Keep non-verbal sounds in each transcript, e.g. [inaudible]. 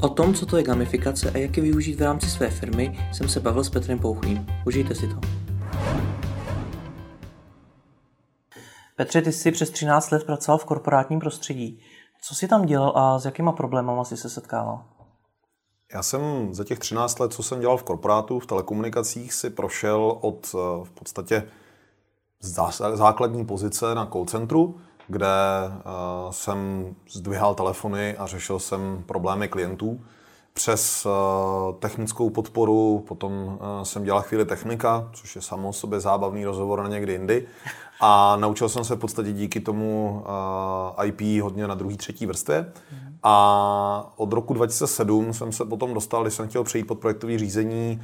O tom, co to je gamifikace a jak je využít v rámci své firmy, jsem se bavil s Petrem Pouchným. Užijte si to. Petře, ty jsi přes 13 let pracoval v korporátním prostředí. Co jsi tam dělal a s jakýma problémy jsi se setkával? Já jsem za těch 13 let, co jsem dělal v korporátu, v telekomunikacích, si prošel od eh, v podstatě základní pozice na call centru, kde eh, jsem zdvihal telefony a řešil jsem problémy klientů. Přes eh, technickou podporu, potom jsem dělal chvíli technika, což je samo sobě zábavný rozhovor na někdy jindy. A naučil jsem se v podstatě díky tomu IP hodně na druhý, třetí vrstvě. A od roku 2007 jsem se potom dostal, když jsem chtěl přejít pod projektové řízení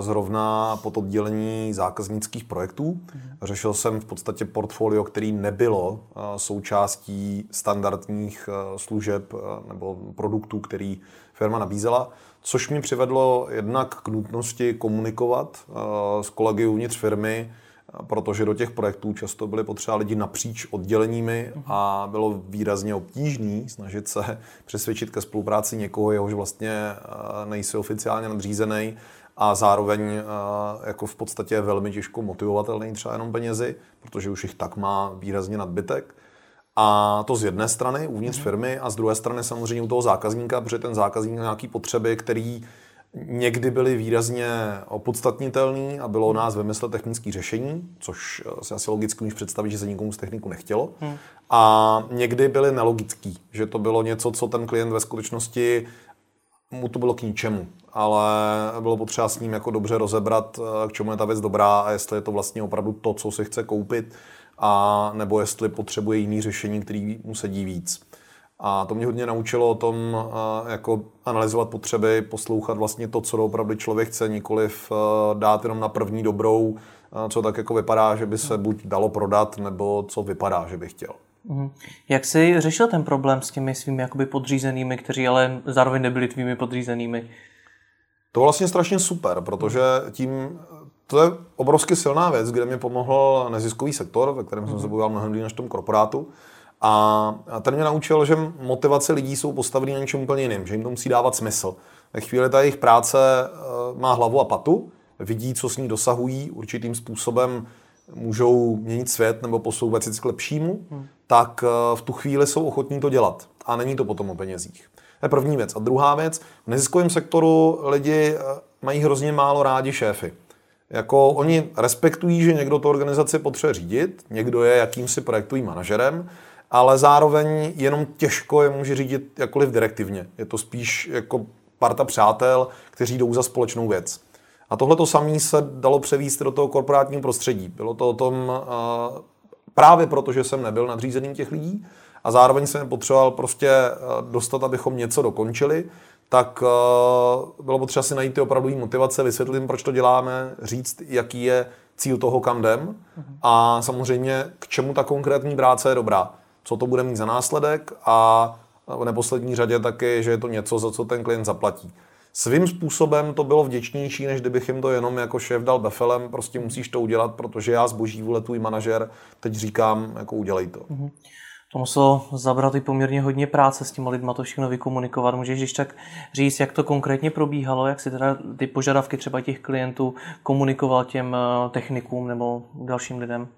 zrovna pod oddělení zákaznických projektů. Řešil jsem v podstatě portfolio, který nebylo součástí standardních služeb nebo produktů, který firma nabízela, což mi přivedlo jednak k nutnosti komunikovat s kolegy uvnitř firmy, protože do těch projektů často byly potřeba lidi napříč odděleními a bylo výrazně obtížné snažit se přesvědčit ke spolupráci někoho, jehož vlastně eh, nejsi oficiálně nadřízený a zároveň eh, jako v podstatě velmi těžko motivovatelný třeba jenom penězi, protože už jich tak má výrazně nadbytek. A to z jedné strany uvnitř firmy a z druhé strany samozřejmě u toho zákazníka, protože ten zákazník má nějaké potřeby, který někdy byly výrazně opodstatnitelný a bylo nás vymyslet technické řešení, což si asi logicky můžeš představit, že se nikomu z techniku nechtělo. Hmm. A někdy byly nelogický, že to bylo něco, co ten klient ve skutečnosti mu to bylo k ničemu, ale bylo potřeba s ním jako dobře rozebrat, k čemu je ta věc dobrá a jestli je to vlastně opravdu to, co si chce koupit, a nebo jestli potřebuje jiný řešení, který mu sedí víc. A to mě hodně naučilo o tom, jako analyzovat potřeby, poslouchat vlastně to, co opravdu člověk chce, nikoliv dát jenom na první dobrou, co tak jako vypadá, že by se buď dalo prodat, nebo co vypadá, že by chtěl. Mhm. Jak jsi řešil ten problém s těmi svými jakoby podřízenými, kteří ale zároveň nebyli tvými podřízenými? To vlastně strašně super, protože tím to je obrovsky silná věc, kde mi pomohl neziskový sektor, ve kterém jsem se bojil mnohem než v tom korporátu. A ten mě naučil, že motivace lidí jsou postavený na něčem úplně jiným, že jim to musí dávat smysl. Ve chvíli ta jejich práce eh, má hlavu a patu, vidí, co s ní dosahují, určitým způsobem můžou měnit svět nebo posouvat se k lepšímu, hmm. tak eh, v tu chvíli jsou ochotní to dělat. A není to potom o penězích. To je první věc. A druhá věc, v neziskovém sektoru lidi eh, mají hrozně málo rádi šéfy. Jako oni respektují, že někdo tu organizaci potřebuje řídit, někdo je jakýmsi projektovým manažerem, ale zároveň jenom těžko je může řídit jakkoliv direktivně. Je to spíš jako parta přátel, kteří jdou za společnou věc. A tohle to samé se dalo převíst do toho korporátního prostředí. Bylo to o tom právě proto, že jsem nebyl nadřízený těch lidí a zároveň jsem potřeboval prostě dostat, abychom něco dokončili, tak bylo potřeba si najít ty opravdové motivace, vysvětlit jim, proč to děláme, říct, jaký je cíl toho, kam jdem mm-hmm. a samozřejmě, k čemu ta konkrétní práce je dobrá co to bude mít za následek a v neposlední řadě taky, že je to něco, za co ten klient zaplatí. Svým způsobem to bylo vděčnější, než kdybych jim to jenom jako šéf dal befelem, prostě musíš to udělat, protože já zboží vůle tvůj manažer, teď říkám, jako udělej to. Mm-hmm. To muselo zabrat i poměrně hodně práce s těma lidma to všechno vykomunikovat. Můžeš když tak říct, jak to konkrétně probíhalo, jak si teda ty požadavky třeba těch klientů komunikoval těm eh, technikům nebo dalším lidem?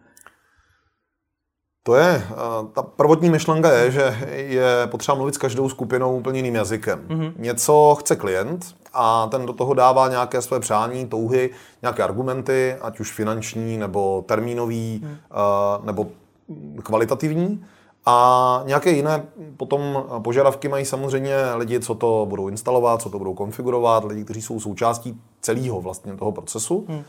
To je, eh, ta prvotní myšlenka je, že je potřeba mluvit s každou skupinou úplně jiným jazykem. Mm-hmm. Něco chce klient a ten do toho dává nějaké své přání, touhy, nějaké argumenty, ať už finanční, nebo termínový, mm. nebo kvalitativní. A nějaké jiné potom požadavky mají samozřejmě lidi, co to budou instalovat, co to budou konfigurovat, lidi, kteří jsou součástí celého vlastně toho procesu. Mm.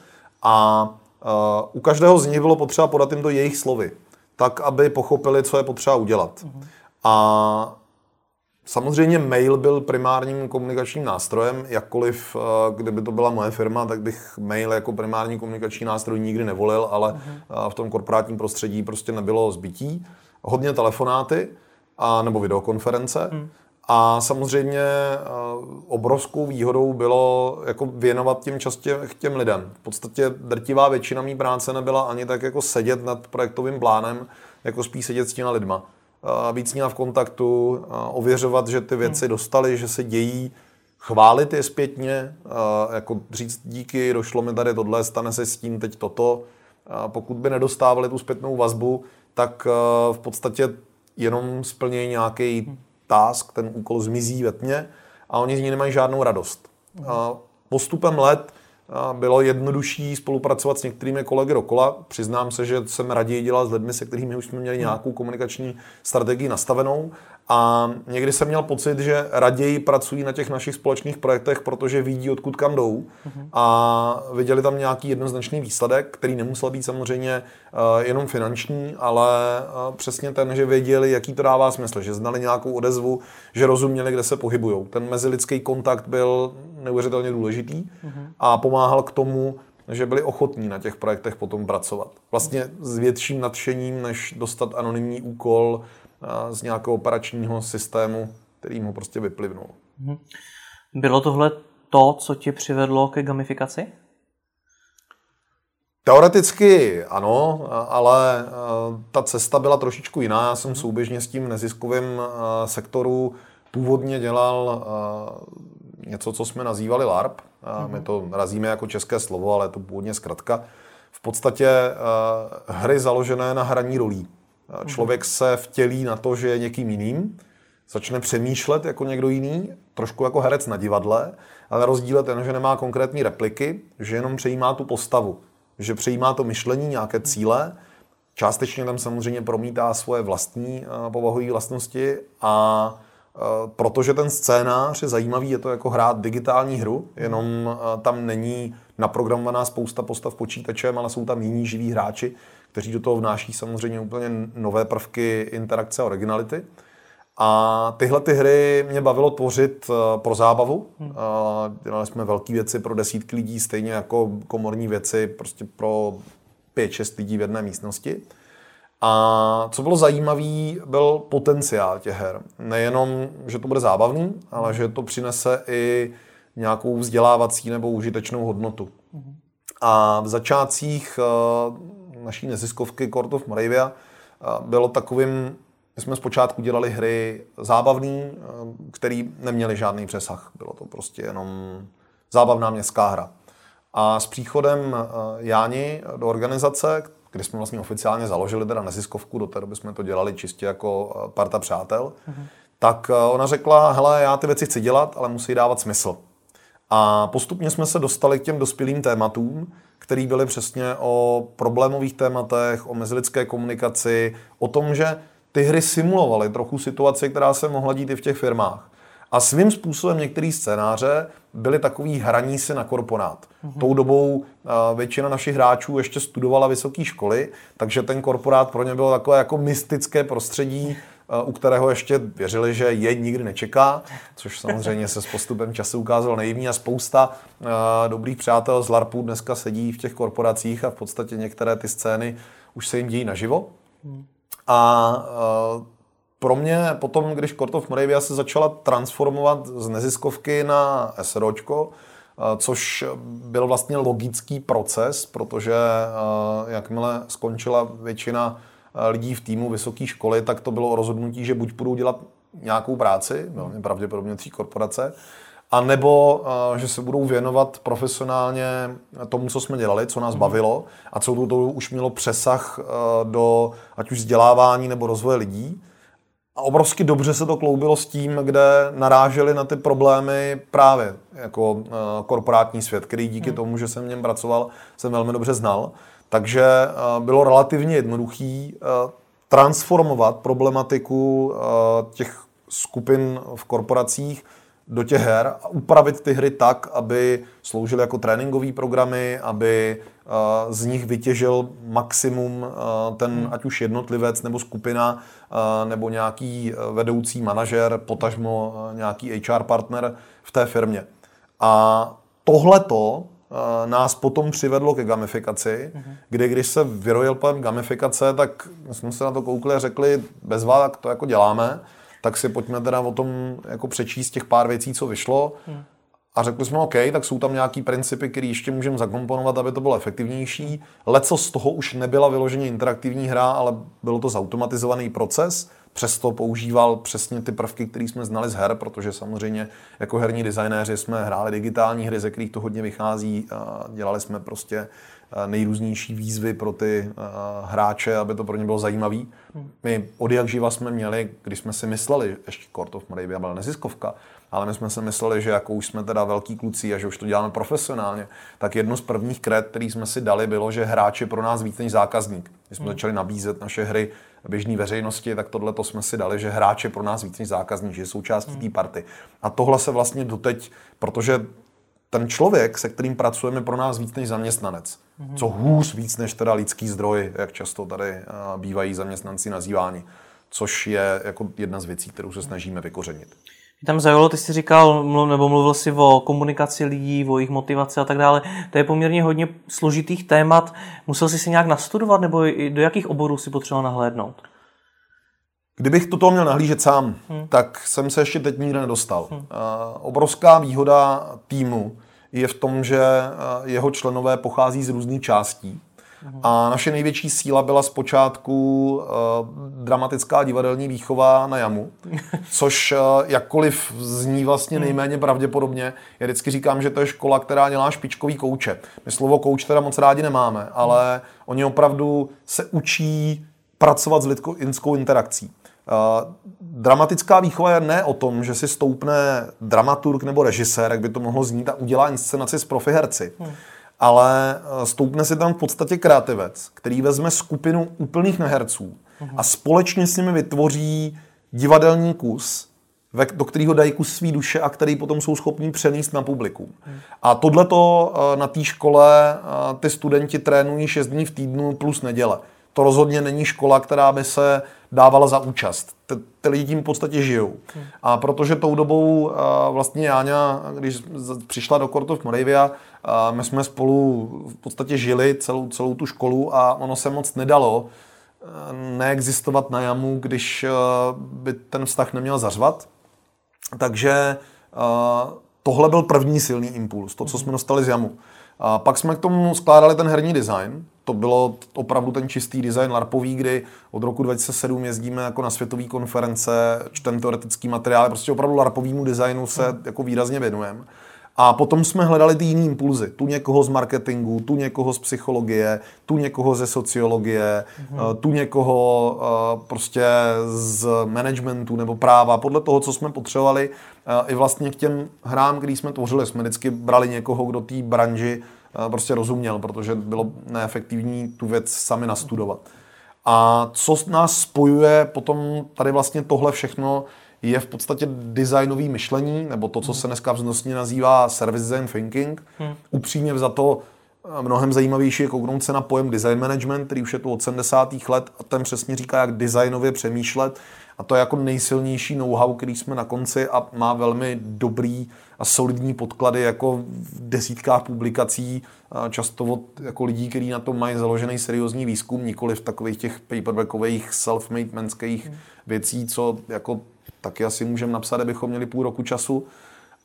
A uh, u každého z nich bylo potřeba podat jim to jejich slovy tak aby pochopili, co je potřeba udělat. Mm-hmm. A samozřejmě mail byl primárním komunikačním nástrojem, jakkoliv, eh, kdyby to byla moje firma, tak bych mail jako primární komunikační nástroj nikdy nevolil, ale mm-hmm. v tom korporátním prostředí prostě nebylo zbytí. Hodně telefonáty a, nebo videokonference. Mm. A samozřejmě eh, obrovskou výhodou bylo jako věnovat tím častě těm lidem. V podstatě drtivá většina mý práce nebyla ani tak jako sedět nad projektovým plánem, jako spíš sedět s těma lidma. Víc s v kontaktu, ověřovat, že ty věci hmm. dostali, že se dějí, chválit je zpětně, jako říct díky, došlo mi tady tohle, stane se s tím teď toto. Pokud by nedostávali tu zpětnou vazbu, tak v podstatě jenom splnějí nějaký task, ten úkol zmizí ve tmě a oni z ní nemají žádnou radost. Postupem let bylo jednodušší spolupracovat s některými kolegy dokola. Přiznám se, že jsem raději dělal s lidmi, se kterými už jsme měli nějakou komunikační strategii nastavenou a někdy jsem měl pocit, že raději pracují na těch našich společných projektech, protože vidí, odkud kam jdou a viděli tam nějaký jednoznačný výsledek, který nemusel být samozřejmě eh, jenom finanční, ale eh, přesně ten, že věděli, jaký to dává smysl, že znali nějakou odezvu, že rozuměli, kde se pohybují. Ten mezilidský kontakt byl neuvěřitelně důležitý a pomáhal k tomu, že byli ochotní na těch projektech potom pracovat. Vlastně s větším nadšením, než dostat anonymní úkol z nějakého operačního systému, který mu prostě vyplivnul. Mhm. Bylo tohle to, co ti přivedlo ke gamifikaci? Teoreticky ano, ale ta cesta byla trošičku jiná. Já jsem souběžně s tím neziskovým sektoru původně dělal něco, co jsme nazývali LARP. My to razíme jako české slovo, ale je to původně zkratka. V podstatě hry založené na hraní rolí. Člověk se vtělí na to, že je někým jiným, začne přemýšlet jako někdo jiný, trošku jako herec na divadle, ale rozdíl je ten, že nemá konkrétní repliky, že jenom přejímá tu postavu, že přejímá to myšlení, nějaké cíle, částečně tam samozřejmě promítá svoje vlastní eh, povahové vlastnosti a eh, protože ten scénář je zajímavý, je to jako hrát digitální hru, jenom eh, tam není naprogramovaná spousta postav počítačem, ale jsou tam jiní živí hráči, kteří do toho vnáší samozřejmě úplně nové prvky interakce a originality. A tyhle ty hry mě bavilo tvořit eh, pro zábavu. Hmm. Dělali jsme velké věci pro desítky lidí, stejně jako komorní věci prostě pro pět, šest lidí v jedné místnosti. A co bylo zajímavé, byl potenciál těch her. Nejenom, že to bude zábavný, ale že to přinese i nějakou vzdělávací nebo užitečnou hodnotu. Hmm. A v začátcích eh, naší neziskovky Court of Moravia bylo takovým, my jsme zpočátku dělali hry zábavný, který neměly žádný přesah. Bylo to prostě jenom zábavná městská hra. A s příchodem Jáni do organizace, kdy jsme vlastně oficiálně založili teda neziskovku, do té doby jsme to dělali čistě jako parta přátel, mm-hmm. tak ona řekla, hele, já ty věci chci dělat, ale musí dávat smysl. A postupně jsme se dostali k těm dospělým tématům, které byly přesně o problémových tématech, o mezilidské komunikaci, o tom, že ty hry simulovaly trochu situaci, která se mohla dít i v těch firmách. A svým způsobem některé scénáře byly takový hraní si na korporát. Mm-hmm. Tou dobou většina našich hráčů ještě studovala vysoké školy, takže ten korporát pro ně bylo takové jako mystické prostředí, u kterého ještě věřili, že je nikdy nečeká, což samozřejmě se s postupem času ukázalo naivní a spousta dobrých přátel z LARPu dneska sedí v těch korporacích a v podstatě některé ty scény už se jim dějí naživo. A pro mě potom, když Court of Moravia se začala transformovat z neziskovky na SROčko, což byl vlastně logický proces, protože jakmile skončila většina lidí v týmu vysoké školy, tak to bylo rozhodnutí, že buď budou dělat nějakou práci, velmi pravděpodobně tří korporace, a nebo že se budou věnovat profesionálně tomu, co jsme dělali, co nás mhm. bavilo a co to, to už mělo přesah do ať už vzdělávání nebo rozvoje lidí. A obrovsky dobře se to kloubilo s tím, kde naráželi na ty problémy právě jako korporátní svět, který díky mhm. tomu, že jsem v něm pracoval, jsem velmi dobře znal. Takže eh, bylo relativně jednoduché eh, transformovat problematiku eh, těch skupin v korporacích do těch her a upravit ty hry tak, aby sloužily jako tréninkové programy, aby z nich vytěžil maximum ten hmm. ať už jednotlivec nebo skupina nebo nějaký vedoucí manažer, potažmo nějaký HR partner v té firmě. A tohleto nás potom přivedlo ke gamifikaci, uh-huh. kdy když se vyrojil pojem gamifikace, tak jsme se na to koukli a řekli, bez vás, jak to jako děláme, tak si pojďme teda o tom jako přečíst těch pár věcí, co vyšlo. Uh-huh. A řekli jsme, OK, tak jsou tam nějaký principy, které ještě můžeme zakomponovat, aby to bylo efektivnější. Leco z toho už nebyla vyloženě interaktivní hra, ale byl to zautomatizovaný proces, přesto používal přesně ty prvky, které jsme znali z her, protože samozřejmě jako herní designéři jsme hráli digitální hry, ze kterých to hodně vychází. Dělali jsme prostě nejrůznější výzvy pro ty hráče, aby to pro ně bylo zajímavé. My od jak živa jsme měli, když jsme si mysleli, ještě Court of Moravia byla neziskovka, ale my jsme si mysleli, že jako už jsme teda velký kluci a že už to děláme profesionálně, tak jedno z prvních kred, který jsme si dali, bylo, že hráč je pro nás víc než zákazník. Když jsme hmm. začali nabízet naše hry běžné veřejnosti, tak tohle to jsme si dali, že hráč je pro nás víc než zákazník, že je součástí hmm. té party. A tohle se vlastně doteď, protože ten člověk, se kterým pracujeme, pro nás víc než zaměstnanec. Mm-hmm. Co hůř víc než teda lidský zdroj, jak často tady bývají zaměstnanci nazýváni. Což je jako jedna z věcí, kterou se snažíme vykořenit. Tam zaujalo, ty jsi říkal, nebo mluvil si o komunikaci lidí, o jejich motivaci a tak dále. To je poměrně hodně složitých témat. Musel jsi si nějak nastudovat, nebo do jakých oborů si potřeboval nahlédnout? Kdybych toto měl nahlížet sám, hmm. tak jsem se ještě teď nikde nedostal. Hmm. Uh, obrovská výhoda týmu je v tom, že jeho členové pochází z různých částí. A naše největší síla byla zpočátku uh, dramatická divadelní výchova na jamu, což uh, jakkoliv zní vlastně nejméně pravděpodobně, já vždycky říkám, že to je škola, která dělá špičkový kouče. My slovo kouč teda moc rádi nemáme, ale oni opravdu se učí pracovat s lidskou interakcí. Uh, dramatická výchova je ne o tom, že si stoupne dramaturg nebo režisér, jak by to mohlo znít, a udělá inscenaci s profi herci. Hmm. Ale uh, stoupne si tam v podstatě kreativec, který vezme skupinu úplných neherců a společně s nimi vytvoří divadelní kus, do kterého dají kus svý duše a který potom jsou schopní přenést na publikum. Hmm. A tohleto uh, na té škole ty studenti trénují 6 dní v týdnu plus neděle. To rozhodně není škola, která by se dávala za účast. Ty, lidi tím v podstatě žijou. A protože tou dobou vlastně Jáňa, když přišla do Court of Moravia, my jsme spolu v podstatě žili celou, celou tu školu a ono se moc nedalo neexistovat na jamu, když by ten vztah neměl zařvat. Takže tohle byl první silný impuls, to, co jsme dostali z jamu. A pak jsme k tomu skládali ten herní design. To bylo opravdu ten čistý design LARPový, kdy od roku 2007 jezdíme jako na světové konference, čtem teoretický materiál, prostě opravdu LARPovému designu se hmm. jako výrazně věnujeme. A potom jsme hledali ty jiný impulzy. Tu někoho z marketingu, tu někoho z psychologie, tu někoho ze sociologie, mm-hmm. tu někoho eh, prostě z managementu nebo práva. Podle toho, co jsme potřebovali, i vlastně k těm hrám, který jsme tvořili, jsme vždycky brali někoho, kdo té branži prostě rozuměl, protože bylo neefektivní tu věc sami nastudovat. A co nás spojuje potom tady vlastně tohle všechno, je v podstatě designový myšlení, nebo to, co se dneska vznosně nazývá service design thinking. Hmm. Upřímně za to mnohem zajímavější je kouknout se na pojem design management, který už je tu od 70. let a ten přesně říká, jak designově přemýšlet. A to je jako nejsilnější know-how, který jsme na konci a má velmi dobrý a solidní podklady jako v desítkách publikací, často od jako lidí, kteří na tom mají založený seriózní výzkum, nikoli v takových těch paperbackových self-made menských hmm. věcí, co jako taky asi můžeme napsat, abychom měli půl roku času,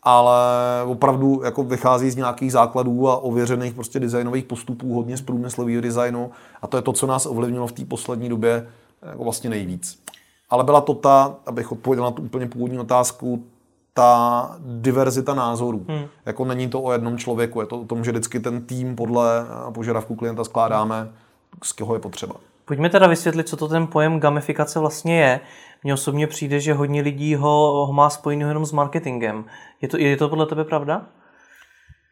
ale opravdu jako vychází z nějakých základů a ověřených prostě designových postupů, hodně z průmyslového designu a to je to, co nás ovlivnilo v té poslední době jako vlastně nejvíc. Ale byla to ta, abych odpověděl na tu úplně původní otázku, ta diverzita názorů. Hmm. Jako není to o jednom člověku, je to o tom, že vždycky ten tým podle požadavku klienta skládáme, z koho je potřeba. Pojďme teda vysvětlit, co to ten pojem gamifikace vlastně je. Mně osobně přijde, že hodně lidí ho, ho má spojený jenom s marketingem. Je to, je to podle tebe pravda?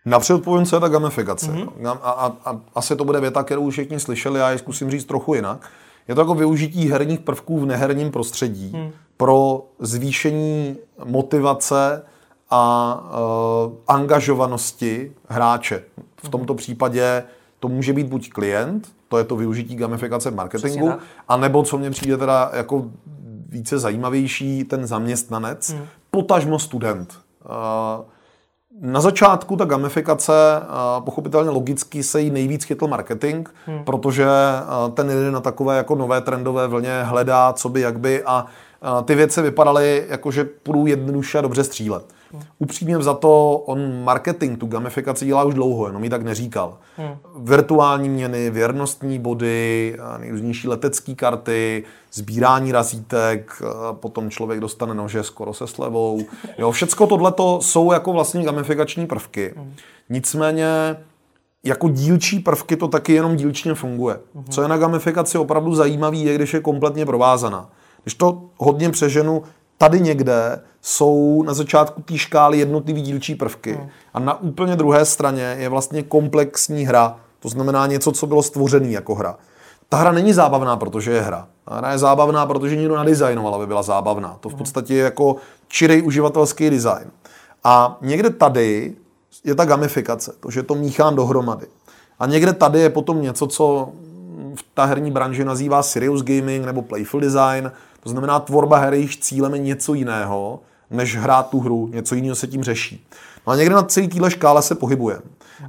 Napřed povím, co je ta gamifikace. Mm-hmm. A, a, a asi to bude věta, kterou všichni slyšeli, já ji zkusím říct trochu jinak. Je to jako využití herních prvků v neherním prostředí mm. pro zvýšení motivace a uh, angažovanosti hráče. V tomto případě to může být buď klient, to je to využití gamifikace v marketingu, anebo co mě přijde teda jako více zajímavější, ten zaměstnanec, hmm. potažmo student. Uh, na začátku ta gamifikace, pochopitelně logicky se jí nejvíc chytl marketing, hmm. protože ten jde na takové jako nové trendové vlně, hledá, co by, jak by a ty věci vypadaly jako, že půjdu jednoduše a dobře střílet. Hmm. Upřímně za to on marketing, tu gamifikaci dělá už dlouho, jenom mi tak neříkal. Hmm. Virtuální měny, věrnostní body, nejrůznější letecké karty, sbírání razítek, potom člověk dostane nože skoro se slevou. Jo, všecko tohle jsou jako vlastně gamifikační prvky. Hmm. Nicméně jako dílčí prvky to taky jenom dílčně funguje. Hmm. Co je na gamifikaci opravdu zajímavý, je, když je kompletně provázaná. Když to hodně přeženu, tady někde jsou na začátku té škály jednotlivý dílčí prvky. Hmm. A na úplně druhé straně je vlastně komplexní hra. To znamená něco, co bylo stvořené jako hra. Ta hra není zábavná, protože je hra. Ta hra je zábavná, protože někdo nadizajnoval, aby byla zábavná. To v hmm. podstatě je jako čirej uživatelský design. A někde tady je ta gamifikace, to, že to míchám dohromady. A někde tady je potom něco, co v ta herní branži nazývá serious gaming nebo playful design, to znamená, tvorba hry, již cílem je něco jiného, než hrát tu hru, něco jiného se tím řeší. No a někde na celé téhle škále se pohybujeme.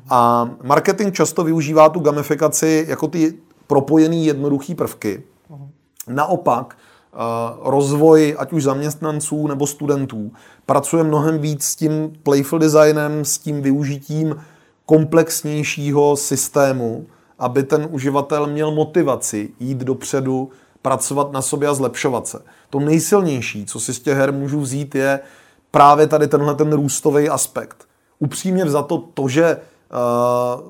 A marketing často využívá tu gamifikaci jako ty propojený jednoduchý prvky. Naopak, eh, rozvoj ať už zaměstnanců nebo studentů pracuje mnohem víc s tím playful designem, s tím využitím komplexnějšího systému, aby ten uživatel měl motivaci jít dopředu pracovat na sobě a zlepšovat se. To nejsilnější, co si z těch her můžu vzít, je právě tady tenhle ten růstový aspekt. Upřímně za to, to, že uh,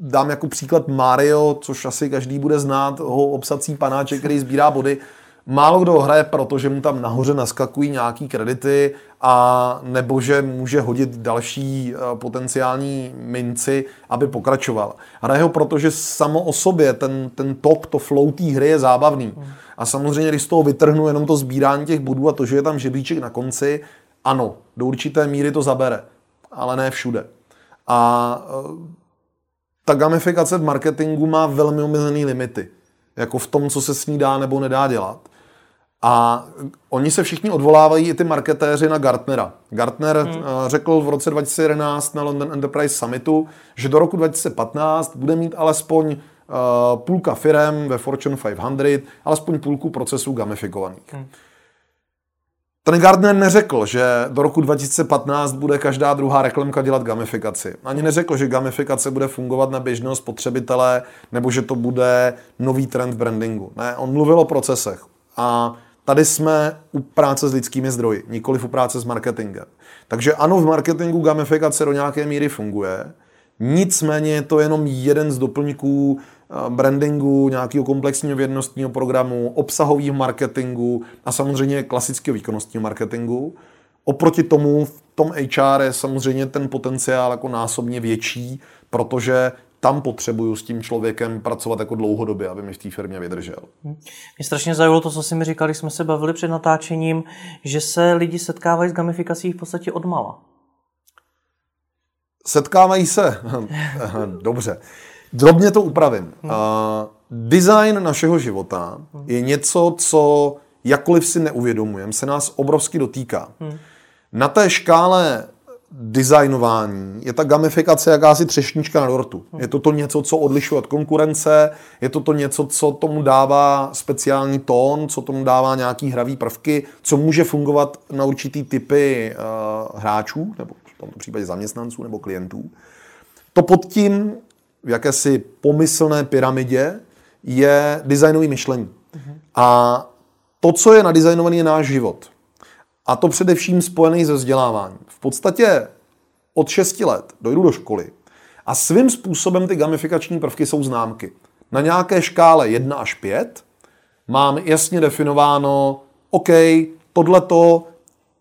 dám jako příklad Mario, což asi každý bude znát, ho obsací panáček, který sbírá body, Málo kdo hraje, protože mu tam nahoře naskakují nějaký kredity a nebo že může hodit další eh, potenciální minci, aby pokračoval. Hraje ho, protože samo o sobě ten, ten tok, to flow té hry je zábavný. A samozřejmě, když z toho vytrhnu jenom to sbírání těch bodů a to, že je tam žebříček na konci, ano, do určité míry to zabere, ale ne všude. A eh, ta gamifikace v marketingu má velmi omezené limity. Jako v tom, co se s ní dá nebo nedá dělat. A oni se všichni odvolávají, i ty marketéři, na Gartnera. Gartner hmm. Eh, řekl v roce 2011 na London Enterprise Summitu, že do roku 2015 bude mít alespoň uh, půlka firem ve Fortune 500, alespoň půlku procesů gamifikovaných. Hmm. Ten Gardner neřekl, že do roku 2015 bude každá druhá reklamka dělat gamifikaci. Ani neřekl, že gamifikace bude fungovat na běžného spotřebitele, nebo že to bude nový trend brandingu. Ne, on mluvil o procesech. A Tady jsme u práce s lidskými zdroji, nikoli u práce s marketingem. Takže ano, v marketingu gamifikace do nějaké míry funguje, nicméně je to jenom jeden z doplňků eh, brandingu, nějakého komplexního vědnostního programu, obsahového marketingu a samozřejmě klasického výkonnostního marketingu. Oproti tomu v tom HR je samozřejmě ten potenciál jako násobně větší, protože tam potřebuju s tím člověkem pracovat jako dlouhodobě, aby mi v té firmě vydržel. Mě strašně zajímalo to, co jsi mi říkal, když jsme se bavili před natáčením, že se lidi setkávají s gamifikací v podstatě od mala. Setkávají se. [laughs] Dobře. Drobně to upravím. Uh, design našeho života hmm. je něco, co jakkoliv si neuvědomujeme, se nás obrovsky dotýká. Hmm. Na té škále designování, je ta gamifikace jakási třešnička na dortu. Je to to něco, co odlišuje od konkurence, je to to něco, co tomu dává speciální tón, co tomu dává nějaký hravý prvky, co může fungovat na určitý typy uh, hráčů, nebo v tomto případě zaměstnanců nebo klientů. To pod tím v jakési pomyslné pyramidě je designový myšlení. Uh-huh. A to, co je nadizajnovaný, je náš život. A to především spojený se vzděláváním. V podstatě od 6 let dojdu do školy a svým způsobem ty gamifikační prvky jsou známky. Na nějaké škále 1 až 5 mám jasně definováno, OK, tohleto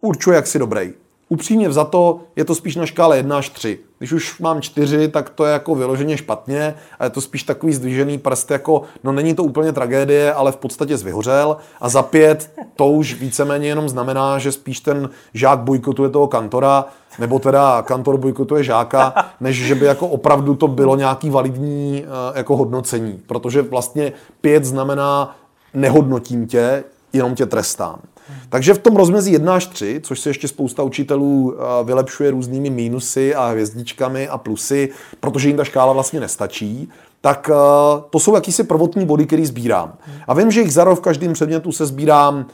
určuje, jak si dobrý. Upřímně vzato je to spíš na škále 1 až 3. Když už mám 4, tak to je jako vyloženě špatně a je to spíš takový zdvižený prst, jako no není to úplně tragédie, ale v podstatě zvyhořel. A za 5 to už víceméně jenom znamená, že spíš ten žák bojkotuje toho kantora, nebo teda kantor bojkotuje žáka, než že by jako opravdu to bylo nějaký validní eh, jako hodnocení. Protože vlastně 5 znamená nehodnotím tě, jenom tě trestám. Takže v tom rozmezí 1 až 3, což se ještě spousta učitelů eh, vylepšuje různými mínusy a hvězdičkami a plusy, protože jim ta škála vlastně nestačí, tak eh, to jsou jakýsi prvotní body, který sbírám. A vím, že jich za rok v každém předmětu se sbírám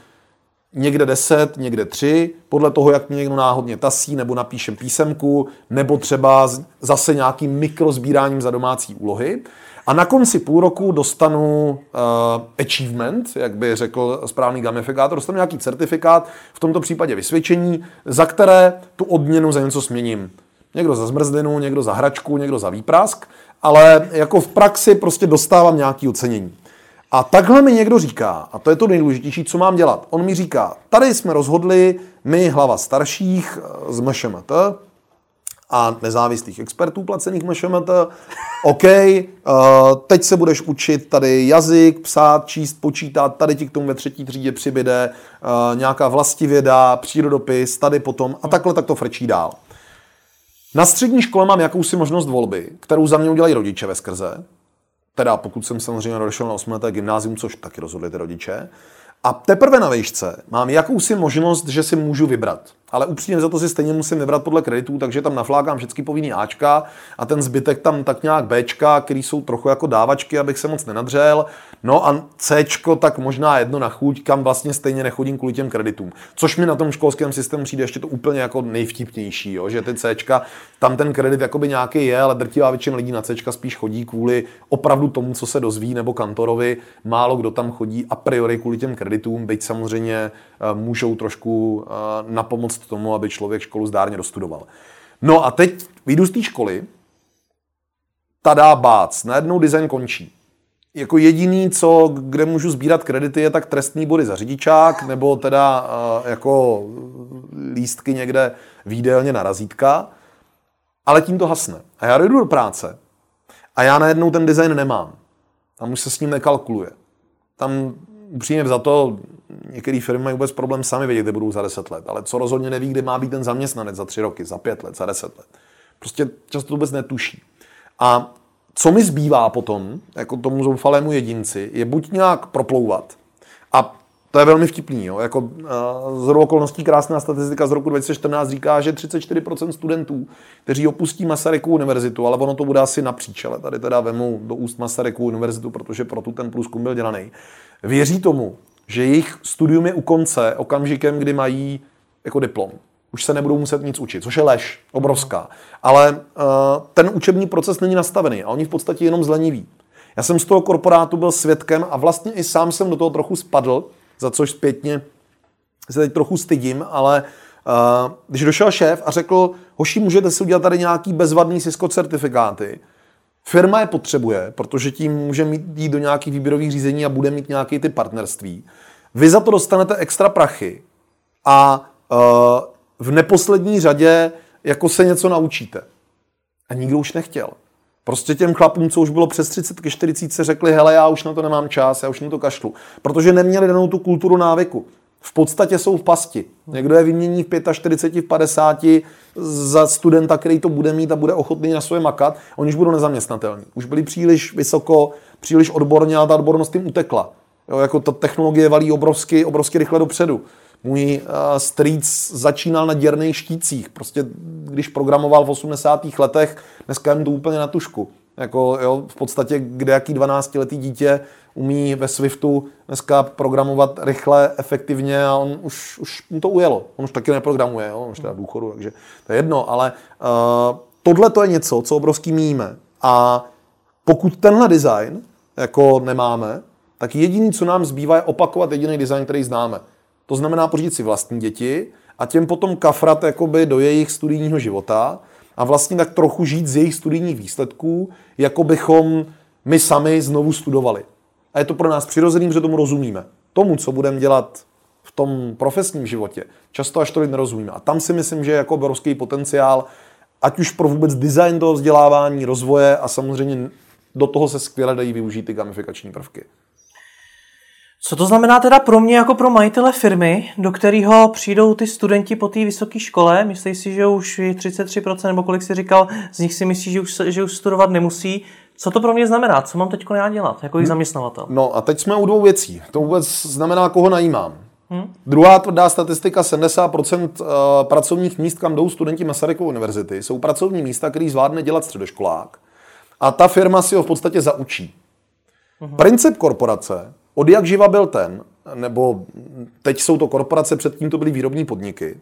někde 10, někde 3, podle toho, jak mě někdo náhodně tasí, nebo napíšem písemku, nebo třeba zase nějakým mikrozbíráním za domácí úlohy. A na konci půl roku dostanu uh, achievement, jak by řekl správný gamifikátor, dostanu nějaký certifikát, v tomto případě vysvědčení, za které tu odměnu za něco směním. Někdo za zmrzlinu, někdo za hračku, někdo za výprask, ale jako v praxi prostě dostávám nějaký ocenění. A takhle mi někdo říká, a to je to nejdůležitější, co mám dělat. On mi říká, tady jsme rozhodli, my hlava starších eh, z MŠMT, a nezávislých expertů placených MŠMT. [laughs] OK, uh, teď se budeš učit tady jazyk, psát, číst, počítat, tady ti k tomu ve třetí třídě přibyde uh, nějaká vlastivěda, přírodopis, tady potom a takhle tak to frčí dál. Na střední škole mám jakousi možnost volby, kterou za mě udělají rodiče ve skrze. Teda pokud jsem samozřejmě došel na 8. gymnázium, což taky rozhodli ty rodiče. A teprve na výšce mám jakousi možnost, že si můžu vybrat ale upřímně za to si stejně musím vybrat podle kreditů, takže tam naflákám všechny povinný Ačka a ten zbytek tam tak nějak Bčka, který jsou trochu jako dávačky, abych se moc nenadřel. No a Cčko tak možná jedno na chuť, kam vlastně stejně nechodím kvůli těm kreditům. Což mi na tom školském systému přijde ještě to úplně jako nejvtipnější, jo? že ty Cčka, tam ten kredit jakoby nějaký je, ale drtivá většina lidí na Cčka spíš chodí kvůli opravdu tomu, co se dozví, nebo kantorovi. Málo kdo tam chodí a priori kvůli těm kreditům, byť samozřejmě eh, můžou trošku eh, tomu, aby člověk školu zdárně dostudoval. No a teď vyjdu z té školy, tada bác, najednou design končí. Jako jediný, co, kde můžu sbírat kredity, je tak trestní body za řidičák, nebo teda uh, jako lístky někde výdelně na razítka, ale tím to hasne. A já jdu do práce a já najednou ten design nemám. Tam už se s ním nekalkuluje. Tam upřímně za to některé firmy mají vůbec problém sami vědět, kde budou za 10 let, ale co rozhodně neví, kde má být ten zaměstnanec za 3 roky, za 5 let, za 10 let. Prostě často to vůbec netuší. A co mi zbývá potom, jako tomu zoufalému jedinci, je buď nějak proplouvat. To je velmi vtipný. Jo? Jako, z okolností krásná statistika z roku 2014 říká, že 34% studentů, kteří opustí Masaryku univerzitu, ale ono to bude asi napříč, ale tady teda vemu do úst Masaryku univerzitu, protože proto ten průzkum byl dělaný, věří tomu, že jejich studium je u konce okamžikem, kdy mají jako diplom. Už se nebudou muset nic učit, což je lež, obrovská. Ale uh, ten učební proces není nastavený a oni v podstatě jenom zleniví. Já jsem z toho korporátu byl svědkem a vlastně i sám jsem do toho trochu spadl, za což zpětně se teď trochu stydím, ale uh, když došel šéf a řekl, hoši, můžete si udělat tady nějaký bezvadný Cisco certifikáty, Firma je potřebuje, protože tím může mít, jít do nějakých výběrových řízení a bude mít nějaký ty partnerství. Vy za to dostanete extra prachy a uh, v neposlední řadě jako se něco naučíte. A nikdo už nechtěl. Prostě těm chlapům, co už bylo přes 30 ke 40, se řekli, hele, já už na to nemám čas, já už na to kašlu. Protože neměli danou tu kulturu návyku v podstatě jsou v pasti. Někdo je vymění v 45, v 50 za studenta, který to bude mít a bude ochotný na svoje makat, oni už budou nezaměstnatelní. Už byli příliš vysoko, příliš odborně a ta odbornost jim utekla. Jo, jako ta technologie valí obrovsky, obrovsky rychle dopředu. Můj uh, strýc začínal na děrných štících. Prostě když programoval v 80. letech, dneska jim to úplně na tušku. Jako, jo, v podstatě kde jaký 12-letý dítě umí ve Swiftu dneska programovat rychle, efektivně a on už, už mu to ujelo. On už taky neprogramuje, jo? on už teda důchodu, takže to je jedno, ale uh, tohle to je něco, co obrovský míme. A pokud tenhle design jako nemáme, tak jediný, co nám zbývá, je opakovat jediný design, který známe. To znamená pořídit si vlastní děti a těm potom kafrat jakoby do jejich studijního života a vlastně tak trochu žít z jejich studijních výsledků, jako bychom my sami znovu studovali. A je to pro nás přirozený, že tomu rozumíme. Tomu, co budeme dělat v tom profesním životě, často až tolik nerozumíme. A tam si myslím, že je jako obrovský potenciál, ať už pro vůbec design toho vzdělávání, rozvoje a samozřejmě do toho se skvěle dají využít ty gamifikační prvky. Co to znamená teda pro mě jako pro majitele firmy, do kterého přijdou ty studenti po té vysoké škole? Myslíš si, že už 33% nebo kolik si říkal, z nich si myslí, že už, že už studovat nemusí? Co to pro mě znamená? Co mám teď já dělat jako jejich zaměstnavatel? No a teď jsme u dvou věcí. To vůbec znamená, koho najímám. Hmm? Druhá tvrdá statistika, 70% eh, pracovních míst, kam jdou studenti Masarykovy univerzity, jsou pracovní místa, který zvládne dělat středoškolák. A ta firma si ho v podstatě zaučí. Hmm. Princip korporace od jak živa byl ten, nebo teď jsou to korporace, předtím to byly výrobní podniky,